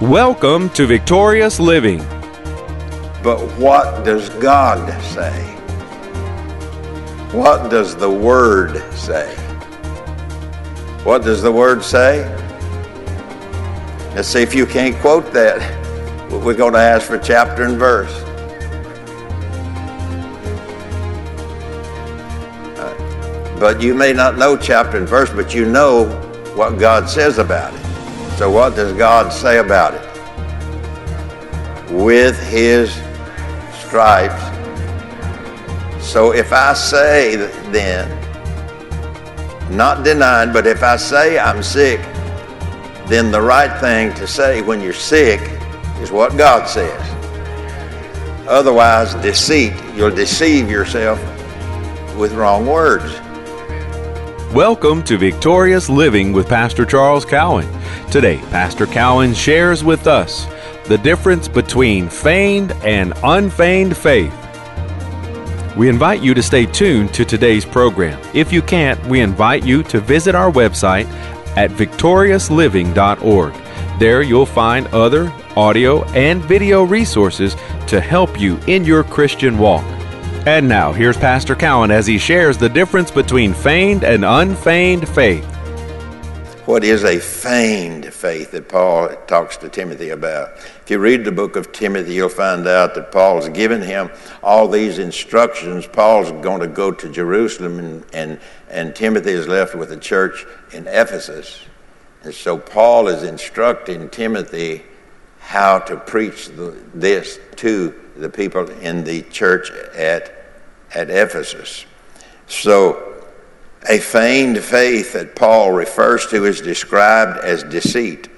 Welcome to Victorious Living. But what does God say? What does the Word say? What does the Word say? Let's see if you can't quote that. We're going to ask for chapter and verse. Uh, but you may not know chapter and verse, but you know what God says about it. So, what does God say about it? With His stripes. So, if I say then, not denying, but if I say I'm sick, then the right thing to say when you're sick is what God says. Otherwise, deceit, you'll deceive yourself with wrong words. Welcome to Victorious Living with Pastor Charles Cowan. Today, Pastor Cowan shares with us the difference between feigned and unfeigned faith. We invite you to stay tuned to today's program. If you can't, we invite you to visit our website at victoriousliving.org. There you'll find other audio and video resources to help you in your Christian walk. And now, here's Pastor Cowan as he shares the difference between feigned and unfeigned faith. What is a feigned faith that Paul talks to Timothy about? If you read the book of Timothy, you'll find out that Paul's given him all these instructions. Paul's going to go to Jerusalem, and, and, and Timothy is left with the church in Ephesus. And so Paul is instructing Timothy how to preach the, this to the people in the church at at Ephesus. So, a feigned faith that Paul refers to is described as deceit.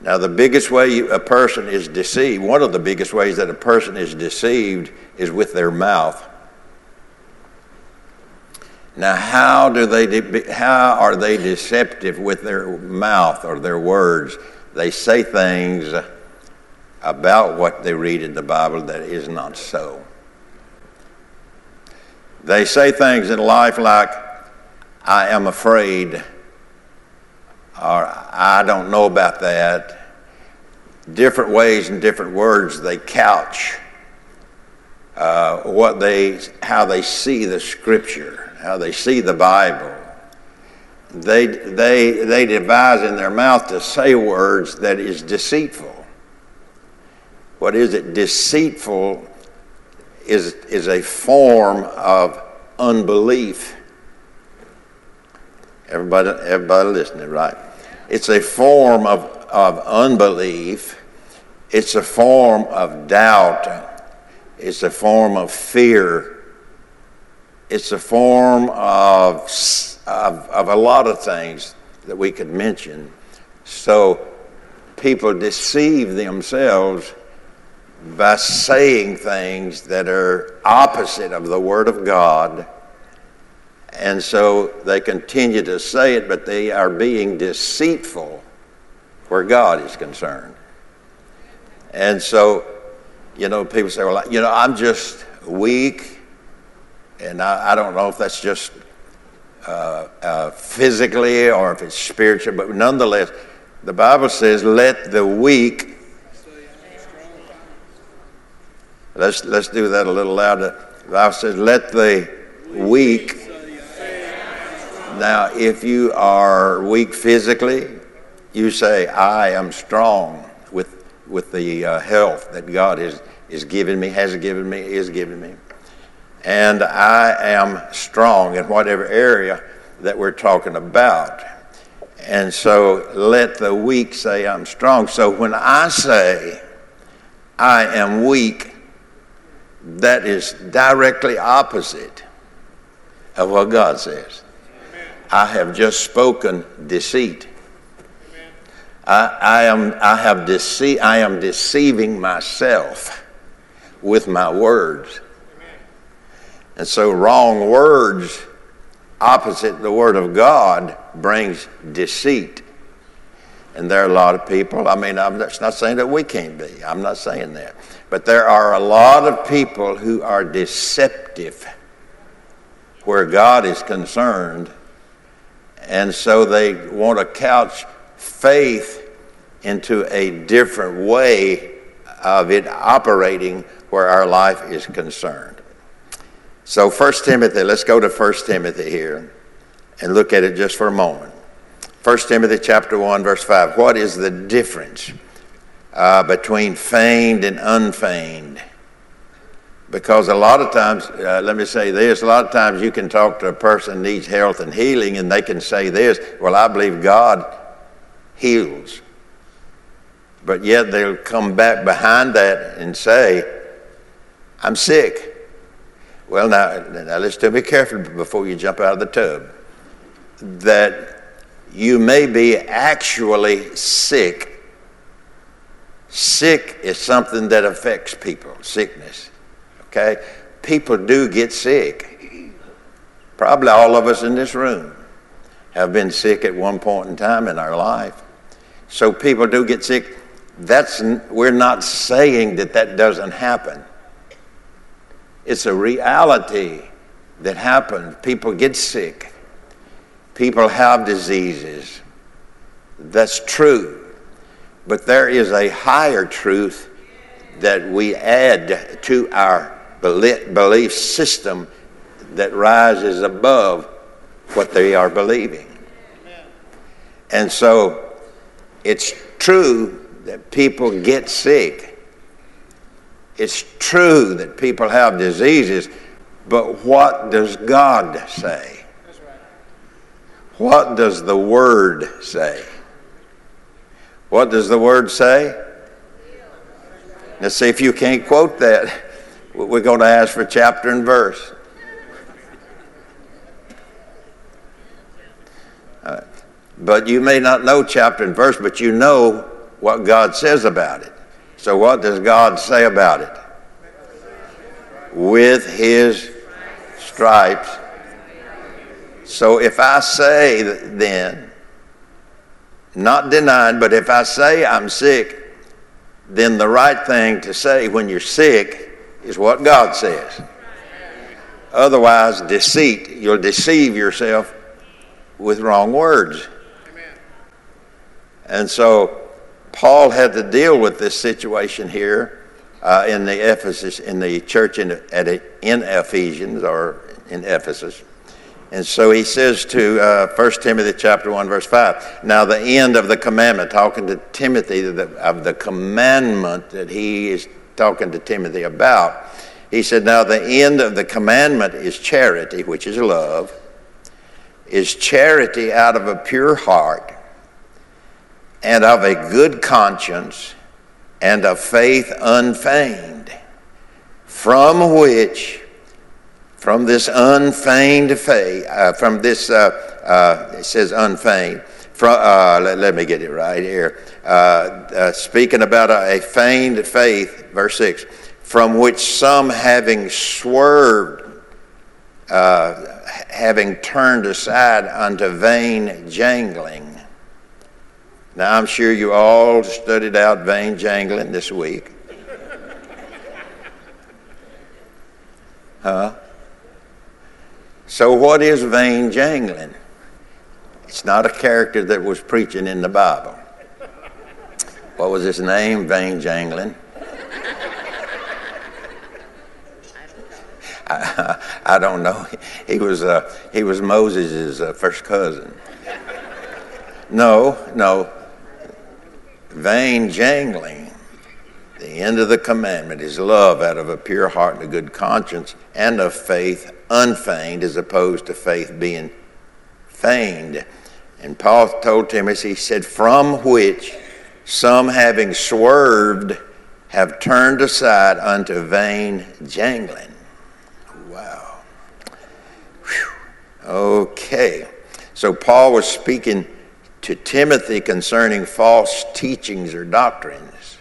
Now, the biggest way a person is deceived, one of the biggest ways that a person is deceived is with their mouth. Now, how do they how are they deceptive with their mouth or their words? They say things about what they read in the Bible that is not so. They say things in life like, I am afraid, or I don't know about that. Different ways and different words they couch uh, what they, how they see the Scripture, how they see the Bible. They, they, they devise in their mouth to say words that is deceitful. What is it? Deceitful is, is a form of unbelief. Everybody, everybody listening, right? It's a form of, of unbelief. It's a form of doubt. It's a form of fear. It's a form of, of, of a lot of things that we could mention. So people deceive themselves by saying things that are opposite of the Word of God. And so they continue to say it, but they are being deceitful where God is concerned. And so, you know, people say, well, you know, I'm just weak, and I, I don't know if that's just uh, uh, physically or if it's spiritual, but nonetheless, the Bible says, let the weak Let's, let's do that a little louder. The Bible says, let the weak. Now, if you are weak physically, you say, I am strong with, with the uh, health that God is, is giving me, has given me, is giving me. And I am strong in whatever area that we're talking about. And so let the weak say, I'm strong. So when I say, I am weak, that is directly opposite of what God says. I have just spoken deceit. I, I, am, I, have dece- I am deceiving myself with my words. And so, wrong words opposite the Word of God brings deceit. And there are a lot of people, I mean, I'm not saying that we can't be, I'm not saying that. But there are a lot of people who are deceptive where God is concerned. And so they want to couch faith into a different way of it operating where our life is concerned. So 1 Timothy, let's go to 1 Timothy here and look at it just for a moment. 1 Timothy chapter 1 verse 5. What is the difference uh, between feigned and unfeigned? Because a lot of times, uh, let me say this, a lot of times you can talk to a person needs health and healing and they can say this, well, I believe God heals. But yet they'll come back behind that and say, I'm sick. Well, now, now let's still be careful before you jump out of the tub. That you may be actually sick. Sick is something that affects people, sickness. Okay? People do get sick. Probably all of us in this room have been sick at one point in time in our life. So people do get sick. That's, we're not saying that that doesn't happen. It's a reality that happens. People get sick. People have diseases. That's true. But there is a higher truth that we add to our belief system that rises above what they are believing. And so it's true that people get sick. It's true that people have diseases, but what does God say? What does the Word say? What does the Word say? Let's see if you can't quote that. We're going to ask for chapter and verse. Uh, but you may not know chapter and verse, but you know what God says about it. So, what does God say about it? With his stripes. So, if I say then, not denied, but if I say I'm sick, then the right thing to say when you're sick is what God says. Otherwise, deceit, you'll deceive yourself with wrong words. And so Paul had to deal with this situation here uh, in the Ephesus, in the church in, at, in Ephesians or in Ephesus. And so he says to uh, 1 Timothy chapter 1, verse 5, now the end of the commandment, talking to Timothy of the commandment that he is talking to Timothy about. He said, Now the end of the commandment is charity, which is love, is charity out of a pure heart and of a good conscience and of faith unfeigned, from which, from this unfeigned faith, uh, from this, uh, uh, it says unfeigned, from, uh, let, let, me get it right here. Uh, speaking about a, a, feigned faith, verse 6, from which some having swerved, uh, having turned aside unto vain jangling. Now, I'm sure you all studied out vain jangling this week. Huh? So, what is vain jangling? It's not a character that was preaching in the Bible. What was his name? Vain Jangling. I, I, don't know. He was, uh, he was Moses' uh, first cousin. No, no. Vain jangling. The end of the commandment is love out of a pure heart and a good conscience and of faith unfeigned as opposed to faith being feigned. And Paul told Timothy, he said, From which some having swerved have turned aside unto vain jangling. Wow. Whew. Okay. So Paul was speaking to Timothy concerning false teachings or doctrines.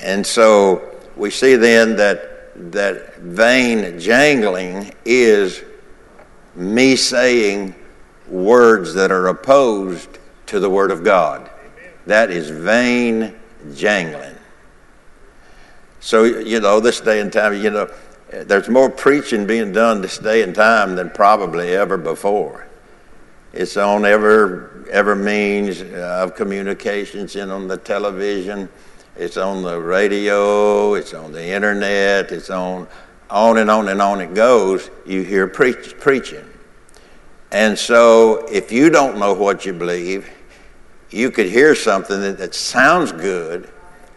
And so we see then that that vain jangling is me saying words that are opposed to the Word of God. That is vain jangling. So, you know, this day and time, you know, there's more preaching being done this day and time than probably ever before. It's on every every means of communications and on the television. It's on the radio. It's on the internet. It's on on and on and on it goes. You hear preach, preaching. And so, if you don't know what you believe, you could hear something that, that sounds good,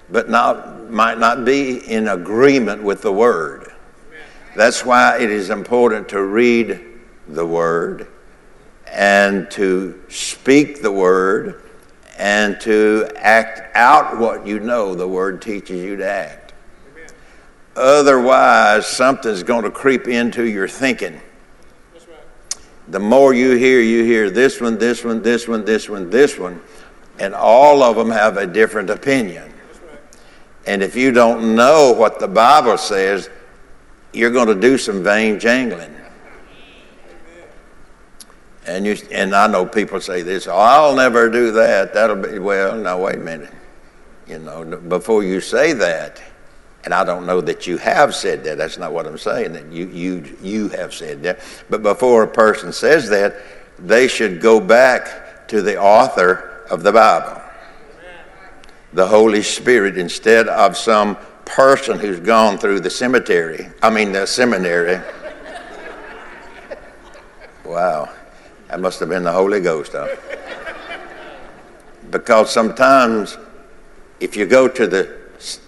but not, might not be in agreement with the Word. That's why it is important to read the Word and to speak the Word and to act out what you know the Word teaches you to act. Otherwise, something's going to creep into your thinking the more you hear, you hear this one, this one, this one, this one, this one, and all of them have a different opinion. And if you don't know what the Bible says, you're going to do some vain jangling. And you and I know people say this, oh, I'll never do that. That'll be well, no, wait a minute. You know, before you say that, and I don't know that you have said that. That's not what I'm saying, that you, you, you have said that. But before a person says that, they should go back to the author of the Bible, the Holy Spirit, instead of some person who's gone through the cemetery. I mean, the seminary. wow, that must have been the Holy Ghost, huh? Because sometimes if you go to the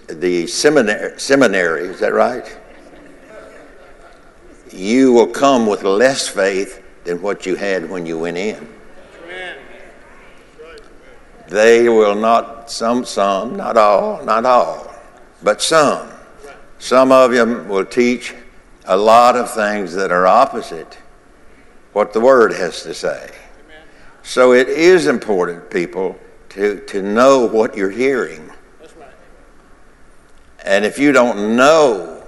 the seminary, seminary, is that right? You will come with less faith than what you had when you went in. They will not, some, some, not all, not all, but some. Some of them will teach a lot of things that are opposite what the Word has to say. So it is important, people, to, to know what you're hearing and if you don't know,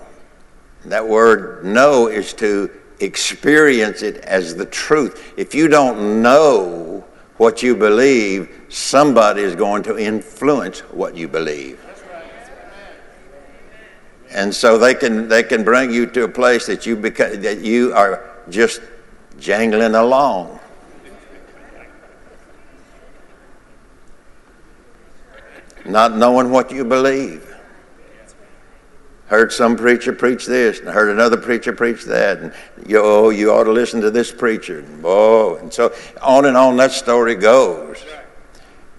that word know is to experience it as the truth. If you don't know what you believe, somebody is going to influence what you believe. And so they can they can bring you to a place that you beca- that you are just jangling along. Not knowing what you believe. Heard some preacher preach this and heard another preacher preach that and you, oh you ought to listen to this preacher and oh and so on and on that story goes.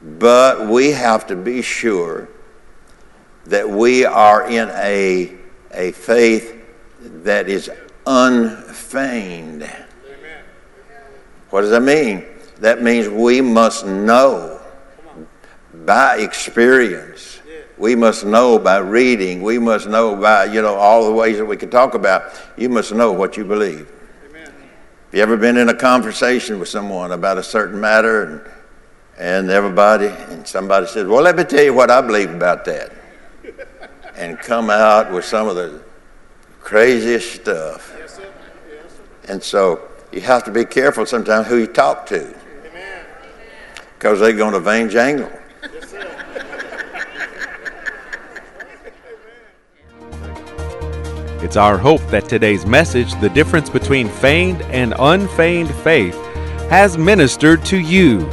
But we have to be sure that we are in a, a faith that is unfeigned what does that mean that means we must know by experience we must know by reading. We must know by, you know, all the ways that we can talk about. You must know what you believe. Amen. Have you ever been in a conversation with someone about a certain matter and, and everybody, and somebody says, well, let me tell you what I believe about that. and come out with some of the craziest stuff. Yes, sir. Yes, sir. And so you have to be careful sometimes who you talk to. Because they're going to vain jangle. It's our hope that today's message, The Difference Between Feigned and Unfeigned Faith, has ministered to you.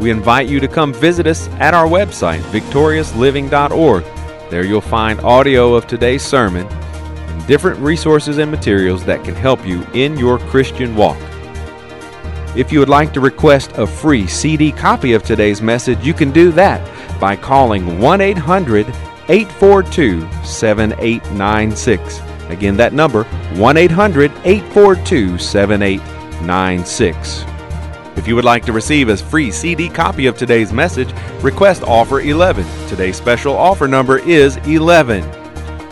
We invite you to come visit us at our website, victoriousliving.org. There you'll find audio of today's sermon different resources and materials that can help you in your Christian walk. If you would like to request a free CD copy of today's message, you can do that by calling 1 800 842 7896. Again, that number 1 800 842 7896. If you would like to receive a free CD copy of today's message, request offer 11. Today's special offer number is 11.